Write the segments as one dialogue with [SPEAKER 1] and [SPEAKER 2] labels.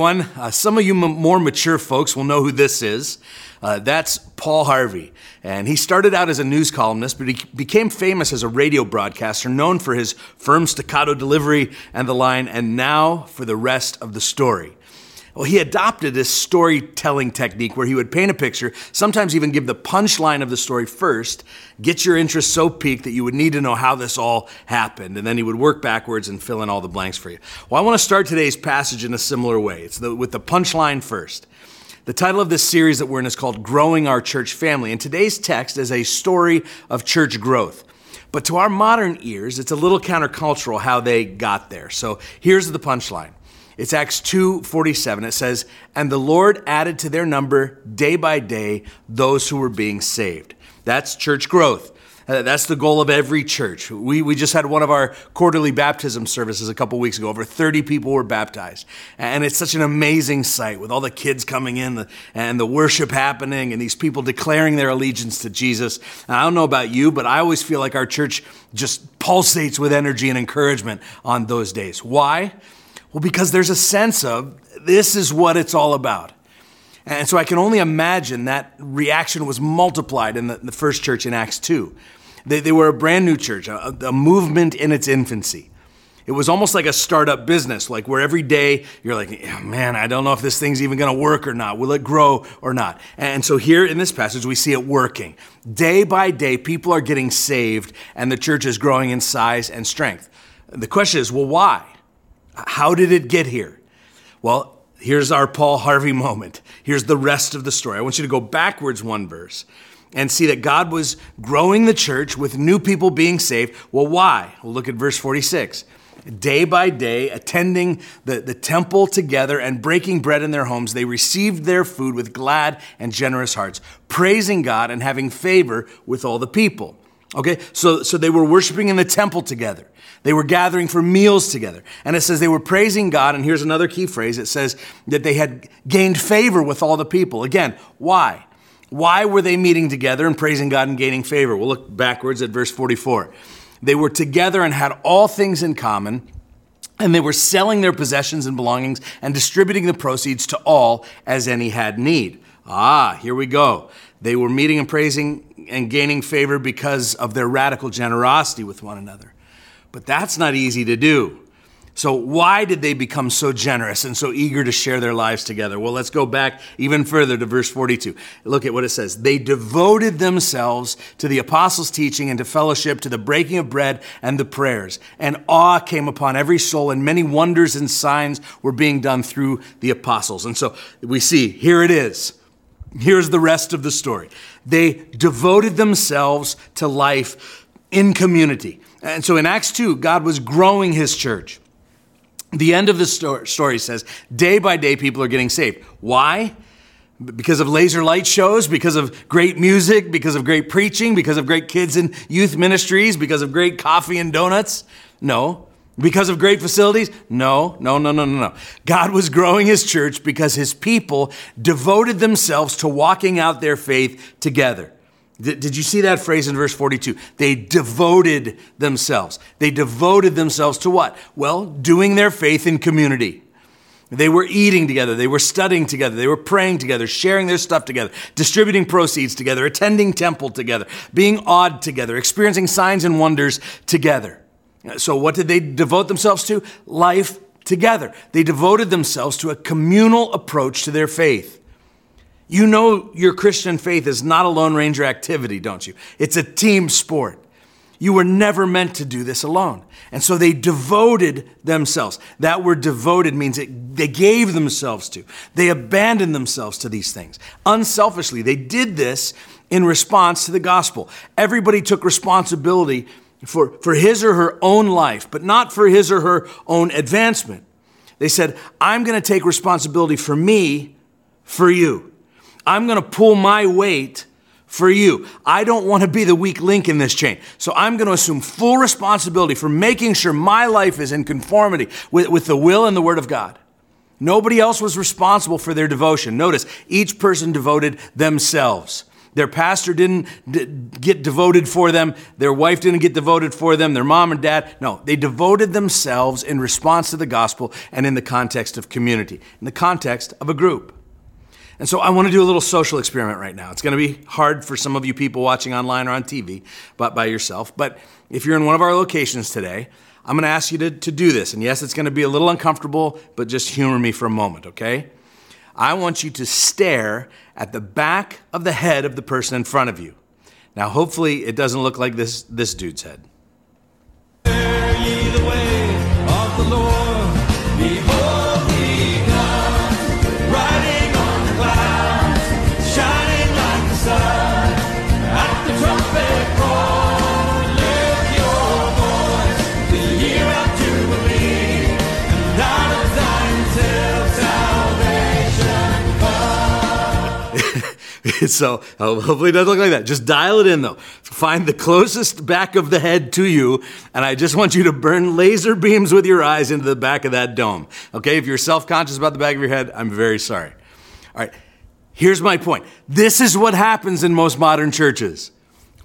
[SPEAKER 1] Everyone. Uh, some of you m- more mature folks will know who this is. Uh, that's Paul Harvey. And he started out as a news columnist, but he became famous as a radio broadcaster, known for his firm staccato delivery and the line, and now for the rest of the story. Well, he adopted this storytelling technique where he would paint a picture, sometimes even give the punchline of the story first, get your interest so peaked that you would need to know how this all happened, and then he would work backwards and fill in all the blanks for you. Well, I want to start today's passage in a similar way. It's the, with the punchline first. The title of this series that we're in is called Growing Our Church Family, and today's text is a story of church growth. But to our modern ears, it's a little countercultural how they got there. So here's the punchline. It's Acts 2:47. It says, "And the Lord added to their number day by day those who were being saved." That's church growth. Uh, that's the goal of every church. We, we just had one of our quarterly baptism services a couple weeks ago. Over 30 people were baptized. And it's such an amazing sight with all the kids coming in and the worship happening and these people declaring their allegiance to Jesus. And I don't know about you, but I always feel like our church just pulsates with energy and encouragement on those days. Why? Well, because there's a sense of this is what it's all about. And so I can only imagine that reaction was multiplied in the, the first church in Acts 2. They, they were a brand new church, a, a movement in its infancy. It was almost like a startup business, like where every day you're like, man, I don't know if this thing's even going to work or not. Will it grow or not? And so here in this passage, we see it working. Day by day, people are getting saved, and the church is growing in size and strength. The question is, well, why? How did it get here? Well, here's our Paul Harvey moment. Here's the rest of the story. I want you to go backwards one verse and see that God was growing the church with new people being saved. Well, why? We'll look at verse 46. Day by day, attending the, the temple together and breaking bread in their homes, they received their food with glad and generous hearts, praising God and having favor with all the people. Okay, so, so they were worshiping in the temple together. They were gathering for meals together. And it says they were praising God. And here's another key phrase it says that they had gained favor with all the people. Again, why? Why were they meeting together and praising God and gaining favor? We'll look backwards at verse 44. They were together and had all things in common, and they were selling their possessions and belongings and distributing the proceeds to all as any had need. Ah, here we go. They were meeting and praising and gaining favor because of their radical generosity with one another. But that's not easy to do. So, why did they become so generous and so eager to share their lives together? Well, let's go back even further to verse 42. Look at what it says. They devoted themselves to the apostles' teaching and to fellowship, to the breaking of bread and the prayers. And awe came upon every soul, and many wonders and signs were being done through the apostles. And so we see, here it is. Here's the rest of the story. They devoted themselves to life in community. And so in Acts 2, God was growing his church. The end of the story says day by day people are getting saved. Why? Because of laser light shows, because of great music, because of great preaching, because of great kids and youth ministries, because of great coffee and donuts? No. Because of great facilities? No, no, no, no, no, no. God was growing his church because his people devoted themselves to walking out their faith together. Did you see that phrase in verse 42? They devoted themselves. They devoted themselves to what? Well, doing their faith in community. They were eating together, they were studying together, they were praying together, sharing their stuff together, distributing proceeds together, attending temple together, being awed together, experiencing signs and wonders together. So, what did they devote themselves to? Life together. They devoted themselves to a communal approach to their faith. You know your Christian faith is not a Lone Ranger activity, don't you? It's a team sport. You were never meant to do this alone. And so they devoted themselves. That word devoted means it, they gave themselves to. They abandoned themselves to these things. Unselfishly, they did this in response to the gospel. Everybody took responsibility for, for his or her own life, but not for his or her own advancement. They said, I'm going to take responsibility for me, for you. I'm going to pull my weight for you. I don't want to be the weak link in this chain. So I'm going to assume full responsibility for making sure my life is in conformity with, with the will and the word of God. Nobody else was responsible for their devotion. Notice, each person devoted themselves. Their pastor didn't d- get devoted for them. Their wife didn't get devoted for them. Their mom and dad. No, they devoted themselves in response to the gospel and in the context of community, in the context of a group. And so I want to do a little social experiment right now. It's going to be hard for some of you people watching online or on TV, but by yourself. But if you're in one of our locations today, I'm going to ask you to, to do this. And yes, it's going to be a little uncomfortable, but just humor me for a moment, okay? I want you to stare at the back of the head of the person in front of you. Now, hopefully, it doesn't look like this, this dude's head. so uh, hopefully it doesn't look like that. Just dial it in though. Find the closest back of the head to you, and I just want you to burn laser beams with your eyes into the back of that dome. Okay, if you're self conscious about the back of your head, I'm very sorry. All right, here's my point. This is what happens in most modern churches.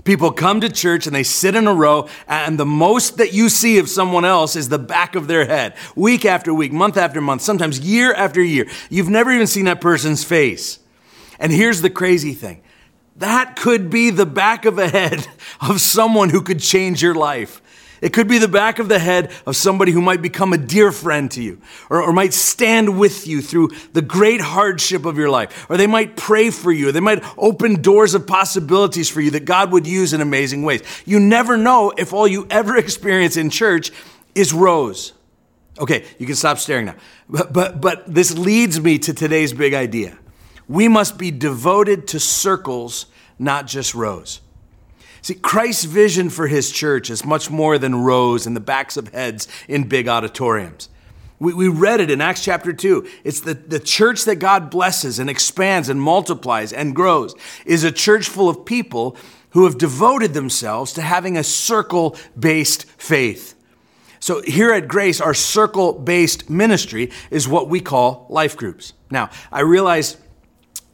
[SPEAKER 1] People come to church and they sit in a row, and the most that you see of someone else is the back of their head. Week after week, month after month, sometimes year after year. You've never even seen that person's face. And here's the crazy thing that could be the back of a head of someone who could change your life. It could be the back of the head of somebody who might become a dear friend to you, or, or, might stand with you through the great hardship of your life, or they might pray for you, they might open doors of possibilities for you that God would use in amazing ways. You never know if all you ever experience in church is rows. Okay, you can stop staring now. But, but, but this leads me to today's big idea. We must be devoted to circles, not just rows. See, Christ's vision for his church is much more than rows and the backs of heads in big auditoriums. We, we read it in Acts chapter 2. It's the, the church that God blesses and expands and multiplies and grows is a church full of people who have devoted themselves to having a circle based faith. So here at Grace, our circle based ministry is what we call life groups. Now, I realize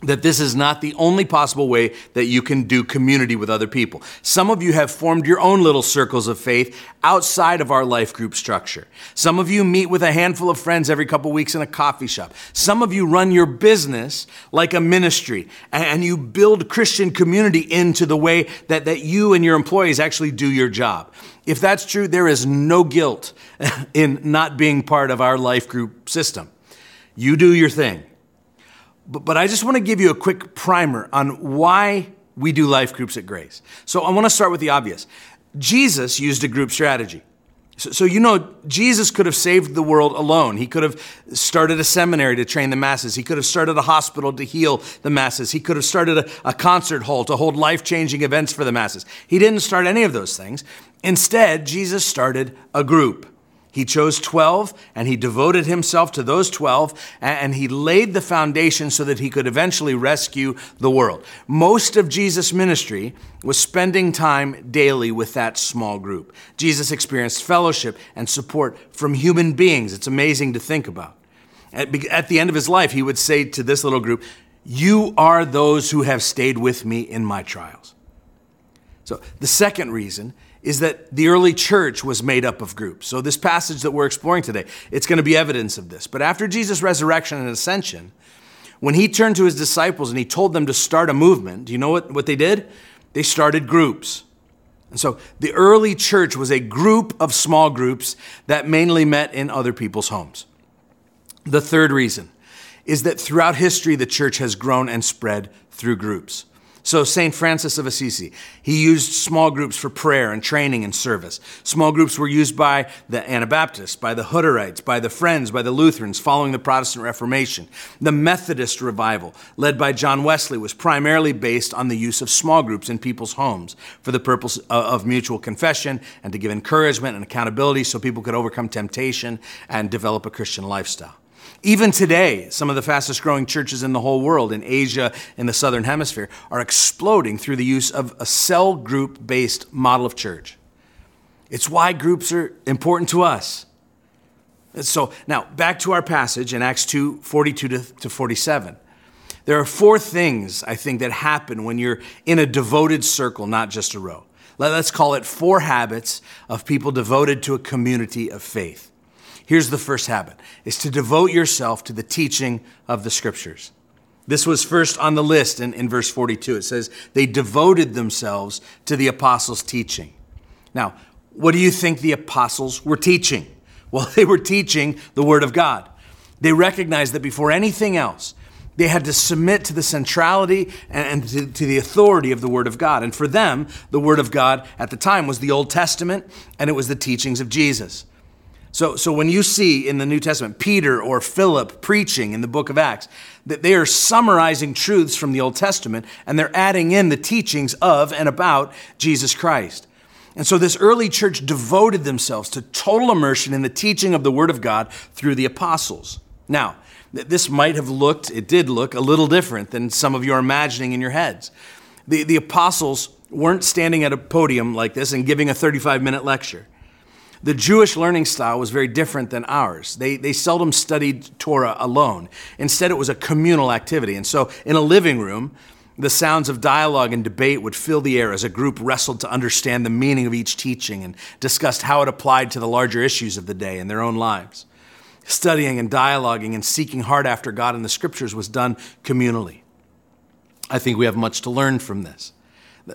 [SPEAKER 1] that this is not the only possible way that you can do community with other people. Some of you have formed your own little circles of faith outside of our life group structure. Some of you meet with a handful of friends every couple weeks in a coffee shop. Some of you run your business like a ministry and you build Christian community into the way that, that you and your employees actually do your job. If that's true, there is no guilt in not being part of our life group system. You do your thing. But, but I just want to give you a quick primer on why we do life groups at Grace. So I want to start with the obvious. Jesus used a group strategy. So, so, you know, Jesus could have saved the world alone. He could have started a seminary to train the masses. He could have started a hospital to heal the masses. He could have started a, a concert hall to hold life changing events for the masses. He didn't start any of those things. Instead, Jesus started a group. He chose 12 and he devoted himself to those 12 and he laid the foundation so that he could eventually rescue the world. Most of Jesus' ministry was spending time daily with that small group. Jesus experienced fellowship and support from human beings. It's amazing to think about. At the end of his life, he would say to this little group, You are those who have stayed with me in my trials. So the second reason is that the early church was made up of groups. So this passage that we're exploring today, it's going to be evidence of this. But after Jesus' resurrection and ascension, when he turned to his disciples and he told them to start a movement, do you know what, what they did? They started groups. And so the early church was a group of small groups that mainly met in other people's homes. The third reason is that throughout history, the church has grown and spread through groups. So, St. Francis of Assisi, he used small groups for prayer and training and service. Small groups were used by the Anabaptists, by the Hutterites, by the Friends, by the Lutherans following the Protestant Reformation. The Methodist revival, led by John Wesley, was primarily based on the use of small groups in people's homes for the purpose uh, of mutual confession and to give encouragement and accountability so people could overcome temptation and develop a Christian lifestyle. Even today, some of the fastest growing churches in the whole world, in Asia, in the Southern Hemisphere, are exploding through the use of a cell group based model of church. It's why groups are important to us. So now back to our passage in Acts 2 42 to 47. There are four things, I think, that happen when you're in a devoted circle, not just a row. Let's call it four habits of people devoted to a community of faith. Here's the first habit is to devote yourself to the teaching of the scriptures. This was first on the list in, in verse 42. It says, they devoted themselves to the apostles' teaching. Now, what do you think the apostles were teaching? Well, they were teaching the Word of God. They recognized that before anything else, they had to submit to the centrality and, to, to, the authority of the Word of God. And for them, the Word of God at the time was the Old Testament and it was the teachings of Jesus. So, so when you see in the New Testament Peter or Philip preaching in the book of Acts, that they are summarizing truths from the Old Testament and they're adding in the teachings of and about Jesus Christ. And so this early church devoted themselves to total immersion in the teaching of the Word of God through the apostles. Now, this might have looked, it did look, a little different than some of you are imagining in your heads. The, the apostles weren't standing at a podium like this and giving a 35 minute lecture. The Jewish learning style was very different than ours. They, they seldom studied Torah alone. Instead, it was a communal activity. And so, in a living room, the sounds of dialogue and debate would fill the air as a group wrestled to understand the meaning of each teaching and discussed how it applied to the larger issues of the day in their own lives. Studying and dialoguing and seeking hard after God in the scriptures was done communally. I think we have much to learn from this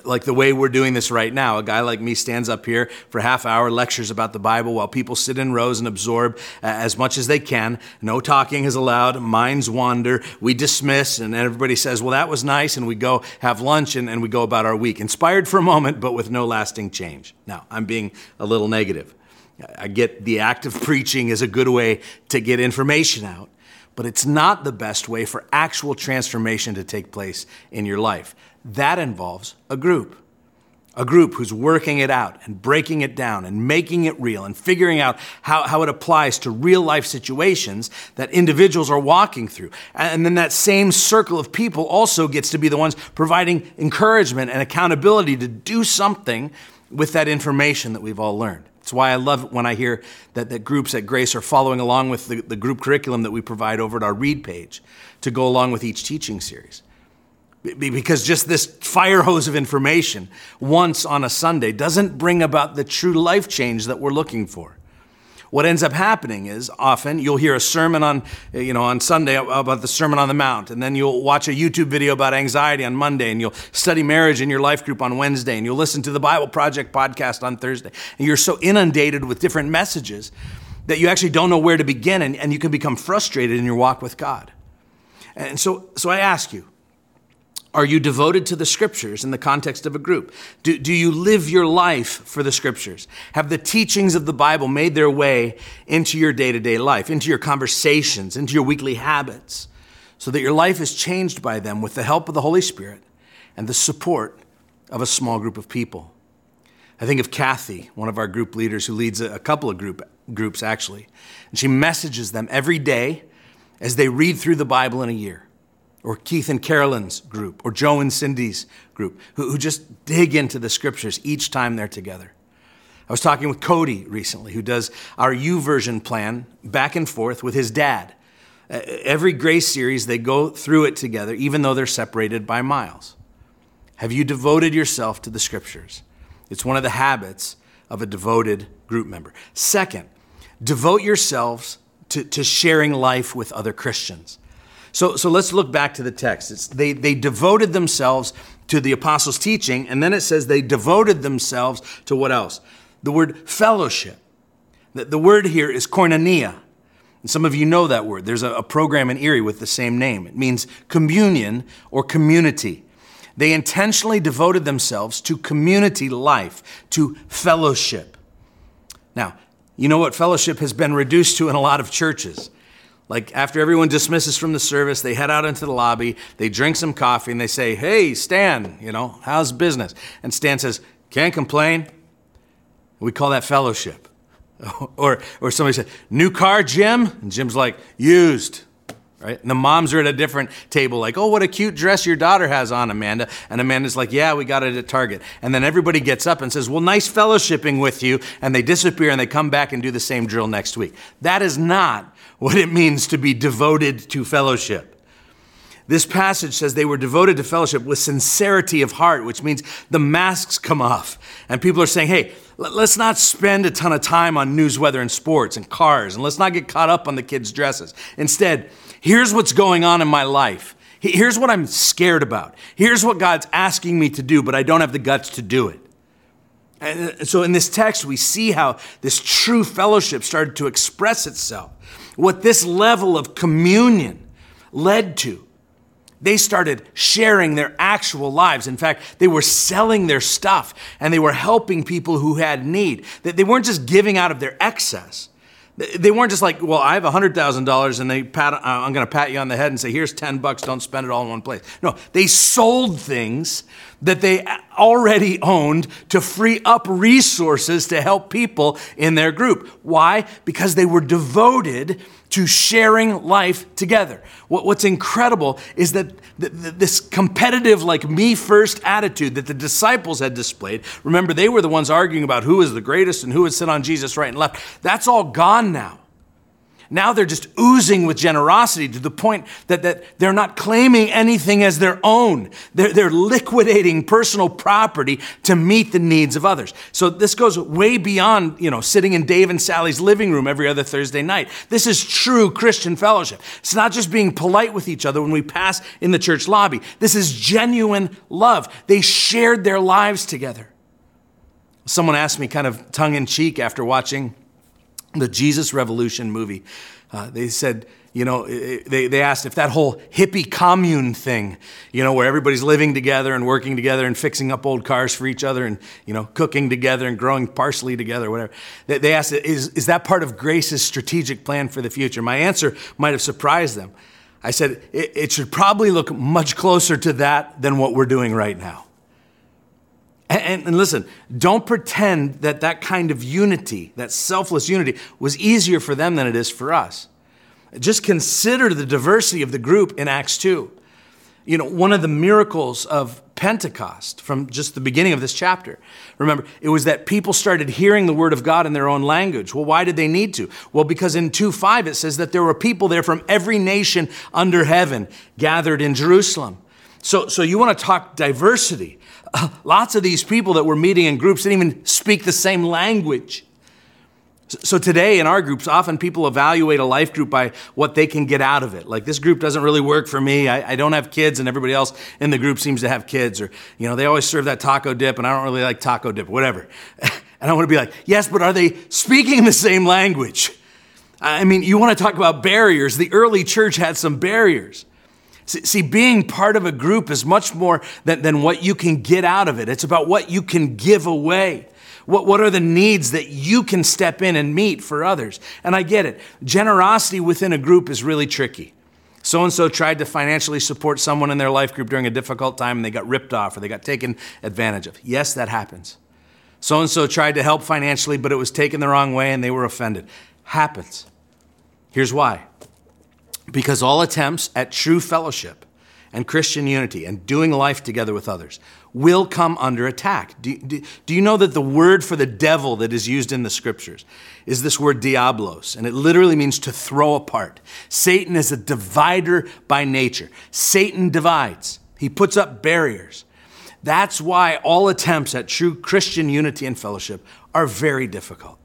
[SPEAKER 1] like the way we're doing this right now. A guy like me stands up here for half hour, lectures about the Bible while people sit in rows and absorb uh, as much as they can. No talking is allowed. Minds wander. We dismiss, and everybody says, Well, that was nice. And we go have lunch and, and we go about our week. Inspired for a moment, but with no lasting change. Now, I'm being a little negative. I get the act of preaching is a good way to get information out but it's not the best way for actual transformation to take place in your life. That involves a group. A group who's working it out and breaking it down and making it real and figuring out how, how it applies to real life situations that individuals are walking through. And then that same circle of people also gets to be the ones providing encouragement and accountability to do something with that information that we've all learned. It's why I love it when I hear that, that groups at Grace are following along with the, the group curriculum that we provide over at our Read page to go along with each teaching series. Because just this fire hose of information once on a Sunday doesn't bring about the true life change that we're looking for. What ends up happening is often you'll hear a sermon on, you know, on Sunday about the Sermon on the Mount, and then you'll watch a YouTube video about anxiety on Monday, and you'll study marriage in your life group on Wednesday, and you'll listen to the Bible Project podcast on Thursday. And you're so inundated with different messages that you actually don't know where to begin, and, and you can become frustrated in your walk with God. And so, so I ask you, are you devoted to the scriptures in the context of a group? Do, do you live your life for the scriptures? Have the teachings of the Bible made their way into your day to day life, into your conversations, into your weekly habits, so that your life is changed by them with the help of the Holy Spirit and the support of a small group of people? I think of Kathy, one of our group leaders who leads a, a couple of group, groups actually, and she messages them every day as they read through the Bible in a year or Keith and Carolyn's group, or Joe and Cindy's group, who, who just dig into the scriptures each time they're together. I was talking with Cody recently, who does our YouVersion plan back and forth with his dad. Every grace series, they go through it together, even though they're separated by miles. Have you devoted yourself to the scriptures? It's one of the habits of a devoted group member. Second, devote yourselves to, to sharing life with other Christians. So, so let's look back to the text. It's, they, they devoted themselves to the apostles' teaching, and then it says they devoted themselves to what else? The word fellowship. The, the word here is koinonia. And some of you know that word. There's a, a program in Erie with the same name. It means communion or community. They intentionally devoted themselves to community life, to fellowship. Now, you know what fellowship has been reduced to in a lot of churches? Like after everyone dismisses from the service, they head out into the lobby, they drink some coffee, and they say, Hey, Stan, you know, how's business? And Stan says, Can't complain. We call that fellowship. or, or somebody said, New car, Jim? And Jim's like, Used. Right? And the moms are at a different table, like, oh, what a cute dress your daughter has on, Amanda. And Amanda's like, yeah, we got it at Target. And then everybody gets up and says, well, nice fellowshipping with you. And they disappear and they come back and do the same drill next week. That is not what it means to be devoted to fellowship. This passage says they were devoted to fellowship with sincerity of heart, which means the masks come off. And people are saying, hey, let's not spend a ton of time on news, weather, and sports and cars, and let's not get caught up on the kids' dresses. Instead, here's what's going on in my life. Here's what I'm scared about. Here's what God's asking me to do, but I don't have the guts to do it. And uh, so in this text, we see how this true fellowship started to express itself. What this level of communion led to they started sharing their actual lives. In fact, they were selling their stuff and they were helping people who had need. That They weren't just giving out of their excess. They weren't just like, well, I have $100,000 and they pat, uh, I'm going to pat you on the head and say, here's 10 bucks, don't spend it all in one place. No, they sold things that they already owned to free up resources to help people in their group. Why? Because they were devoted to sharing life together. What's incredible is that this competitive, like me first attitude that the disciples had displayed, remember, they were the ones arguing about who is the greatest and who would sit on Jesus right and left. That's all gone now. Now they're just oozing with generosity to the point that, that they're not claiming anything as their own. They're, they're liquidating personal property to meet the needs of others. So this goes way beyond, you know, sitting in Dave and Sally's living room every other Thursday night. This is true Christian fellowship. It's not just being polite with each other when we pass in the church lobby. This is genuine love. They shared their lives together. Someone asked me kind of tongue in cheek after watching the Jesus Revolution movie. Uh, they said, you know, they, they asked if that whole hippie commune thing, you know, where everybody's living together and working together and fixing up old cars for each other and, you know, cooking together and growing parsley together, whatever. They, they asked, is, is that part of Grace's strategic plan for the future? My answer might have surprised them. I said, it, it should probably look much closer to that than what we're doing right now. And, and, listen, don't pretend that that kind of unity, that selfless unity, was easier for them than it is for us. Just consider the diversity of the group in Acts 2. You know, one of the miracles of Pentecost from just the beginning of this chapter. Remember, it was that people started hearing the word of God in their own language. Well, why did they need to? Well, because in 2 5 it says that there were people there from every nation under heaven gathered in Jerusalem. So, so you want to talk diversity. lots of these people that were meeting in groups didn't even speak the same language. So today in our groups, often people evaluate a life group by what they can get out of it. Like this group doesn't really work for me. I, I, don't have kids, and everybody else in the group seems to have kids. Or you know, they always serve that taco dip, and I don't really like taco dip. Whatever. and I want to be like, yes, but are they speaking the same language? I mean, you want to talk about barriers. The early church had some barriers. See, being part of a group is much more than, than what you can get out of it. It's about what you can give away. What, what are the needs that you can step in and meet for others? And I get it. Generosity within a group is really tricky. So and so tried to financially support someone in their life group during a difficult time and they got ripped off or they got taken advantage of. Yes, that happens. So and so tried to help financially, but it was taken the wrong way and they were offended. Happens. Here's why because all attempts at true fellowship and Christian unity and doing life together with others will come under attack. Do, do, do, you know that the word for the devil that is used in the scriptures is this word diablos, and it literally means to throw apart? Satan is a divider by nature. Satan divides, he puts up barriers. That's why all attempts at true Christian unity and fellowship are very difficult.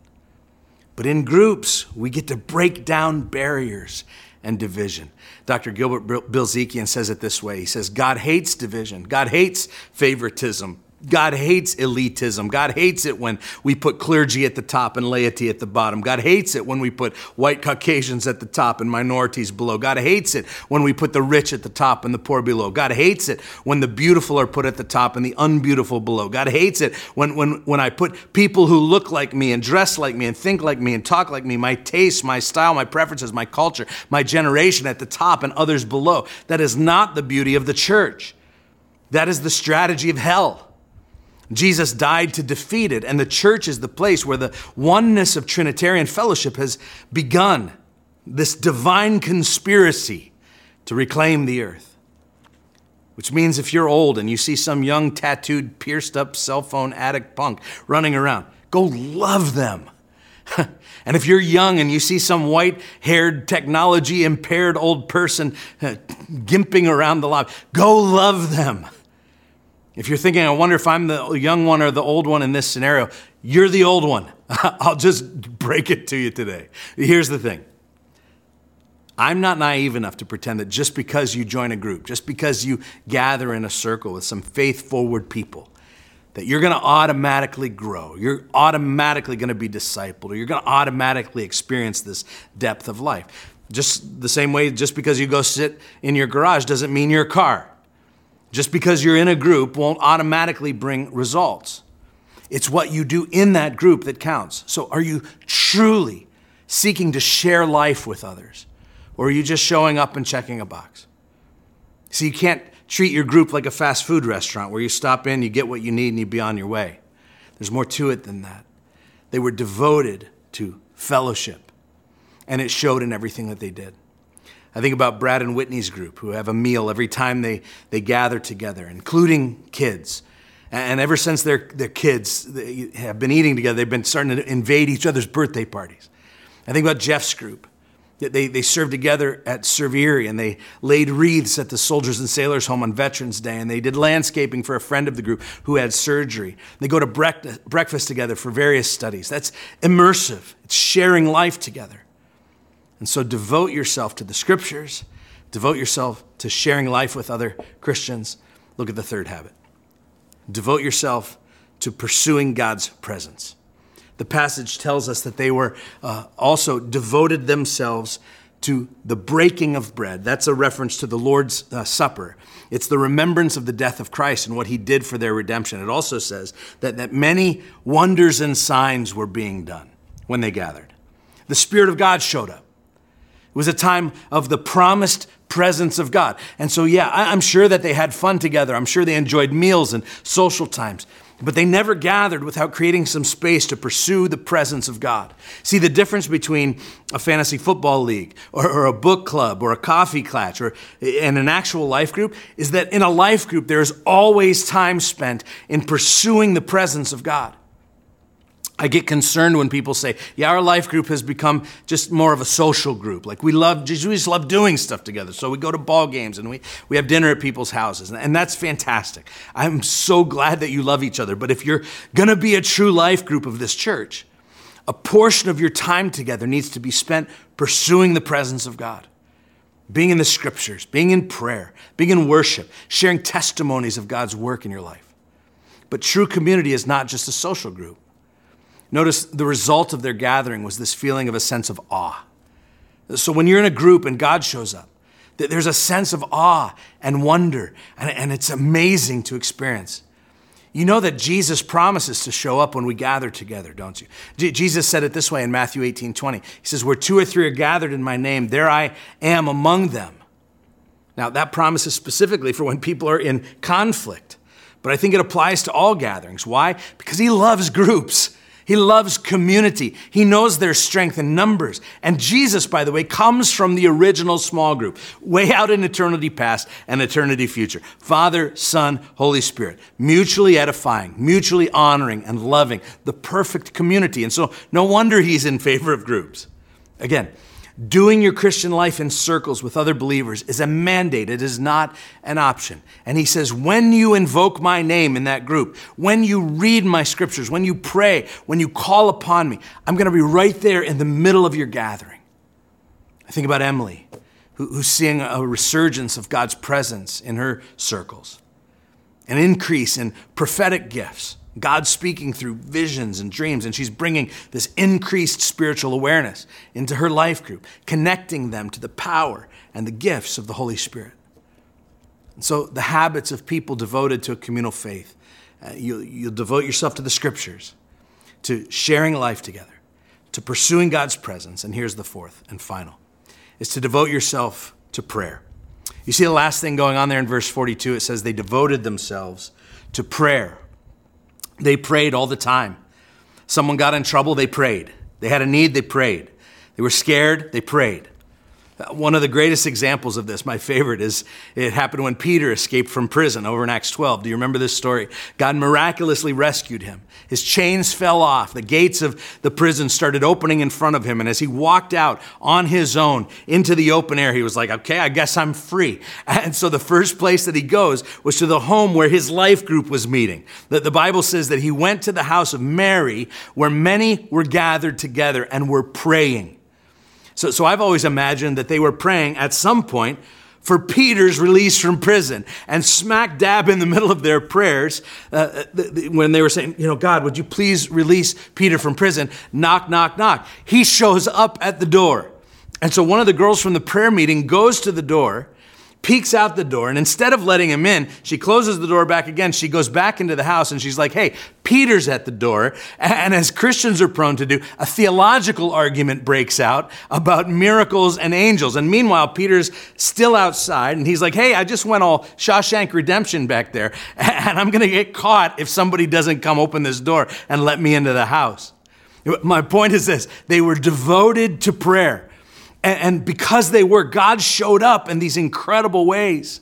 [SPEAKER 1] But in groups, we get to break down barriers and division. Dr. Gilbert Bilezikian says it this way He says, God hates division, God hates favoritism, God hates elitism. God hates it when we put clergy at the top and laity at the bottom. God hates it when we put white Caucasians at the top and minorities below. God hates it when we put the rich at the top and the poor below. God hates it when the beautiful are put at the top and the unbeautiful below. God hates it when, when, when I put people who look like me and dress like me and think like me and talk like me, my taste, my style, my preferences, my culture, my generation at the top and others below. That is not the beauty of the church. That is the strategy of hell. Jesus died to defeat it, and the church is the place where the oneness of Trinitarian fellowship has begun this divine conspiracy to reclaim the earth. Which means if you're old and you see some young, tattooed, pierced up cell phone addict punk running around, go love them. and if you're young and you see some white haired, technology impaired old person gimping around the lobby, go love them. If you're thinking, I wonder if I'm the young one or the old one in this scenario, you're the old one. I'll just break it to you today. Here's the thing I'm not naive enough to pretend that just because you join a group, just because you gather in a circle with some faith forward people, that you're going to automatically grow. You're automatically going to be discipled, or you're going to automatically experience this depth of life. Just the same way, just because you go sit in your garage doesn't mean your car. Just because you're in a group won't automatically bring results. It's what you do in that group that counts. So, are you truly seeking to share life with others? Or are you just showing up and checking a box? See, you can't treat your group like a fast food restaurant where you stop in, you get what you need, and you be on your way. There's more to it than that. They were devoted to fellowship, and it showed in everything that they did. I think about Brad and Whitney's group, who have a meal every time they, they gather together, including kids. And ever since their, their kids have been eating together, they've been starting to invade each other's birthday parties. I think about Jeff's group, they, they served together at Serve Erie and they laid wreaths at the Soldiers and Sailors Home on Veterans Day and they did landscaping for a friend of the group who had surgery. They go to breakfast together for various studies. That's immersive, it's sharing life together. And so devote yourself to the scriptures, devote yourself to sharing life with other Christians. Look at the third habit devote yourself to pursuing God's presence. The passage tells us that they were uh, also devoted themselves to the breaking of bread. That's a reference to the Lord's uh, Supper. It's the remembrance of the death of Christ and what he did for their redemption. It also says that, that many wonders and signs were being done when they gathered. The Spirit of God showed up. It was a time of the promised presence of God. And so, yeah, I'm sure that they had fun together. I'm sure they enjoyed meals and social times. But they never gathered without creating some space to pursue the presence of God. See, the difference between a fantasy football league or, or, a book club or a coffee clutch or and an actual life group is that in a life group, there is always time spent in pursuing the presence of God. I get concerned when people say, yeah, our life group has become just more of a social group. Like we love, we just love doing stuff together. So we go to ball games and we, we have dinner at people's houses. And that's fantastic. I'm so glad that you love each other. But if you're going to be a true life group of this church, a portion of your time together needs to be spent pursuing the presence of God, being in the scriptures, being in prayer, being in worship, sharing testimonies of God's work in your life. But true community is not just a social group. Notice the result of their gathering was this feeling of a sense of awe. So when you're in a group and God shows up, there's a sense of awe and wonder, and it's amazing to experience. You know that Jesus promises to show up when we gather together, don't you? Jesus said it this way in Matthew 18 20. He says, Where two or three are gathered in my name, there I am among them. Now, that promise is specifically for when people are in conflict, but I think it applies to all gatherings. Why? Because he loves groups. He loves community. He knows their strength in numbers. And Jesus, by the way, comes from the original small group, way out in eternity past and eternity future. Father, Son, Holy Spirit, mutually edifying, mutually honoring, and loving, the perfect community. And so, no wonder he's in favor of groups. Again, Doing your Christian life in circles with other believers is a mandate, it is not an option. And he says, when you invoke my name in that group, when you read my scriptures, when you pray, when you call upon me, I'm going to be right there in the middle of your gathering. I think about Emily, who's seeing a resurgence of God's presence in her circles, an increase in prophetic gifts God speaking through visions and dreams, and she's bringing this increased spiritual awareness into her life group, connecting them to the power and the gifts of the Holy Spirit. And so, the habits of people devoted to a communal faith, uh, you, you'll devote yourself to the scriptures, to sharing life together, to pursuing God's presence, and here's the fourth and final, is to devote yourself to prayer. You see the last thing going on there in verse 42, it says they devoted themselves to prayer. They prayed all the time. Someone got in trouble, they prayed. They had a need, they prayed. They were scared, they prayed. One of the greatest examples of this, my favorite, is it happened when Peter escaped from prison over in Acts 12. Do you remember this story? God miraculously rescued him. His chains fell off. The gates of the prison started opening in front of him. And as he walked out on his own into the open air, he was like, okay, I guess I'm free. And so the first place that he goes was to the home where his life group was meeting. That the, Bible says that he went to the house of Mary where many were gathered together and were praying. So, so I've always imagined that they were praying at some point for Peter's release from prison. And smack dab in the middle of their prayers, uh, when they were saying, you know, God, would you please release Peter from prison? Knock, knock, knock. He shows up at the door. And so one of the girls from the prayer meeting goes to the door peeks out the door, and instead of letting him in, she closes the door back again. She goes back into the house and she's like, Hey, Peter's at the door. And as Christians are prone to do, a theological argument breaks out about miracles and angels. And meanwhile, Peter's still outside and he's like, Hey, I just went all Shawshank Redemption back there, and I'm going to get caught if somebody doesn't come open this door and let me into the house. My point is this they were devoted to prayer. And, because they were, God showed up in these incredible ways.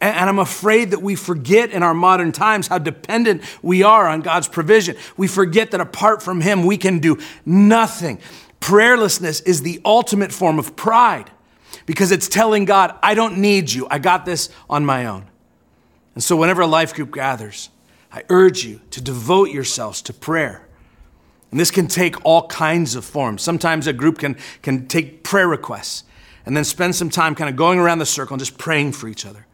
[SPEAKER 1] And, I'm afraid that we forget in our modern times how dependent we are on God's provision. We forget that apart from Him, we can do nothing. Prayerlessness is the ultimate form of pride because it's telling God, I don't need you. I got this on my own. And so, whenever a life group gathers, I urge you to devote yourselves to prayer. And this can take all kinds of forms. Sometimes a group can, can take prayer requests and then spend some time kind of going around the circle and just praying for each other.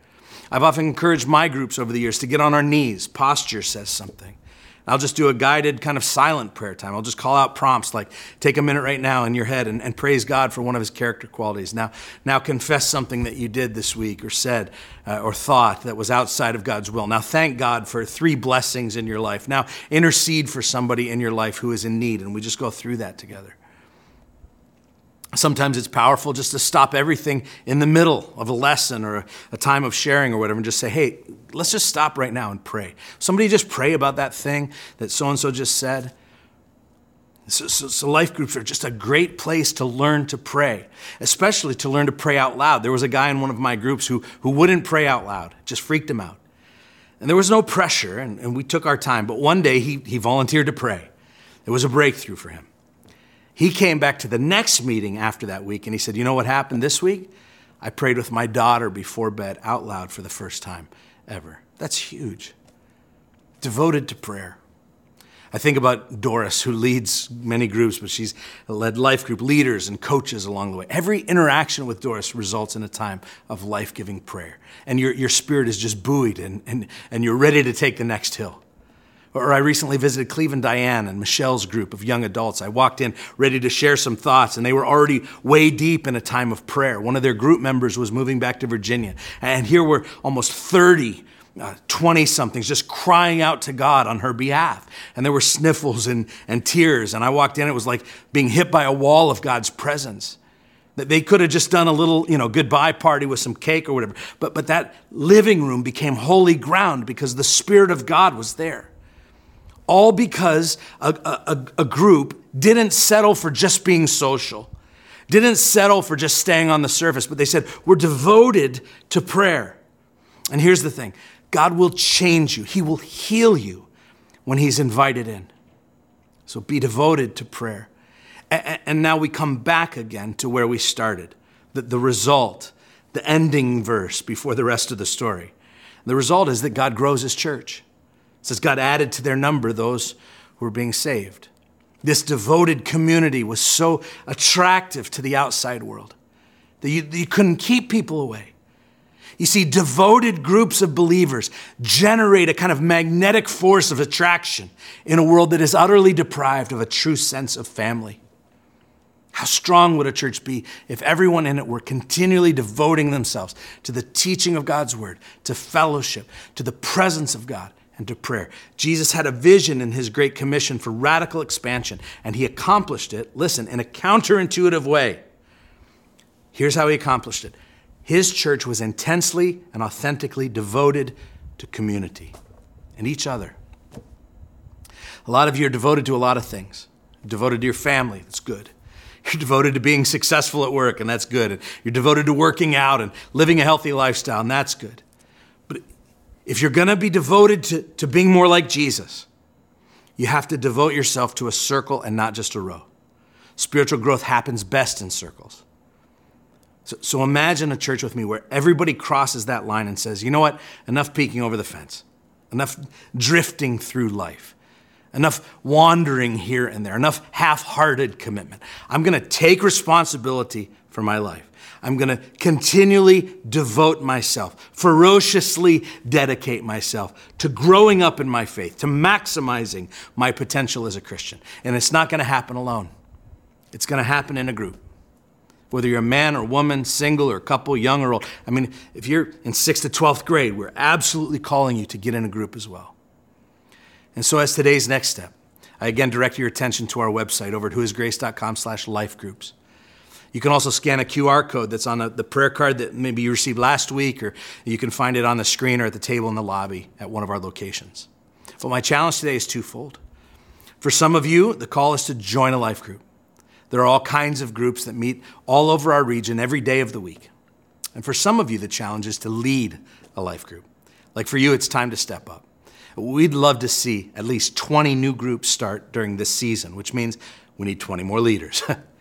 [SPEAKER 1] I've often encouraged my groups over the years to get on our knees. Posture says something. I'll just do a guided kind of silent prayer time. I'll just call out prompts like take a minute right now in your head and, and praise God for one of his character qualities. Now, now confess something that you did this week or said uh, or thought that was outside of God's will. Now, thank God for three blessings in your life. Now, intercede for somebody in your life who is in need. And we just go through that together. Sometimes it's powerful just to stop everything in the middle of a lesson or a, time of sharing or whatever and just say, hey, let's just stop right now and pray. Somebody just pray about that thing that so and so just said. So, so, so, life groups are just a great place to learn to pray, especially to learn to pray out loud. There was a guy in one of my groups who, who wouldn't pray out loud, just freaked him out. And there was no pressure, and, and we took our time. But one day he, he volunteered to pray. It was a breakthrough for him. He came back to the next meeting after that week and he said, You know what happened this week? I prayed with my daughter before bed out loud for the first time ever. That's huge. Devoted to prayer. I think about Doris, who leads many groups, but she's led life group leaders and coaches along the way. Every interaction with Doris results in a time of life giving prayer. And your, your spirit is just buoyed and, and, and you're ready to take the next hill. Or I recently visited Cleveland Diane and Michelle's group of young adults. I walked in ready to share some thoughts, and they were already way deep in a time of prayer. One of their group members was moving back to Virginia. And here were almost 30 20 uh, somethings just crying out to God on her behalf. And there were sniffles and, and tears. And I walked in, it was like being hit by a wall of God's presence. That they could have just done a little, you know, goodbye party with some cake or whatever. But, but that living room became holy ground because the Spirit of God was there all because a, a, a, group didn't settle for just being social, didn't settle for just staying on the surface, but they said, We're devoted to prayer. And here's the thing God will change you, He will heal you when He's invited in. So be devoted to prayer. And now we come back again to where we started the, the result, the ending verse before the rest of the story. The result is that God grows His church. Says God added to their number those who were being saved. This devoted community was so attractive to the outside world that you, you couldn't keep people away. You see, devoted groups of believers generate a kind of magnetic force of attraction in a world that is utterly deprived of a true sense of family. How strong would a church be if everyone in it were continually devoting themselves to the teaching of God's word, to fellowship, to the presence of God, and to prayer. Jesus had a vision in his Great Commission for radical expansion, and he accomplished it, listen, in a counterintuitive way. Here's how he accomplished it his church was intensely and authentically devoted to community and each other. A lot of you are devoted to a lot of things. Devoted to your family, that's good. You're devoted to being successful at work, and that's good. And you're devoted to working out and living a healthy lifestyle, and that's good. If you're going to be devoted to, to being more like Jesus, you have to devote yourself to a circle and not just a row. Spiritual growth happens best in circles. So, so imagine a church with me where everybody crosses that line and says, you know what? Enough peeking over the fence, enough drifting through life enough wandering here and there, enough half hearted commitment. I'm going to take responsibility for my life. I'm going to continually devote myself, ferociously dedicate myself to growing up in my faith, to maximizing my potential as a Christian. And it's not going to happen alone, it's going to happen in a group. Whether you're a man or woman, single or couple, young or old. I mean, if you're in 6th to 12th grade, we're absolutely calling you to get in a group as well. And so as today's next step, I again direct your attention to our website over at whoisgrace.com slash life groups. You can also scan a QR code that's on the prayer card that maybe you received last week, or you can find it on the screen or at the table in the lobby at one of our locations. But my challenge today is twofold. For some of you, the call is to join a life group. There are all kinds of groups that meet all over our region every day of the week. And for some of you, the challenge is to lead a life group. Like for you, it's time to step up. We'd love to see at least 20 new groups start during this season, which means we need 20 more leaders.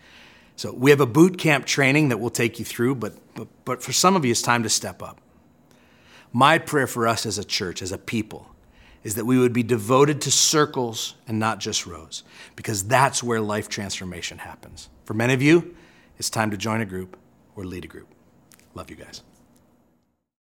[SPEAKER 1] so we have a boot camp training that we'll take you through, but, but, but for some of you, it's time to step up. My prayer for us as a church, as a people, is that we would be devoted to circles and not just rows, because that's where life transformation happens. For many of you, it's time to join a group or lead a group. Love you guys.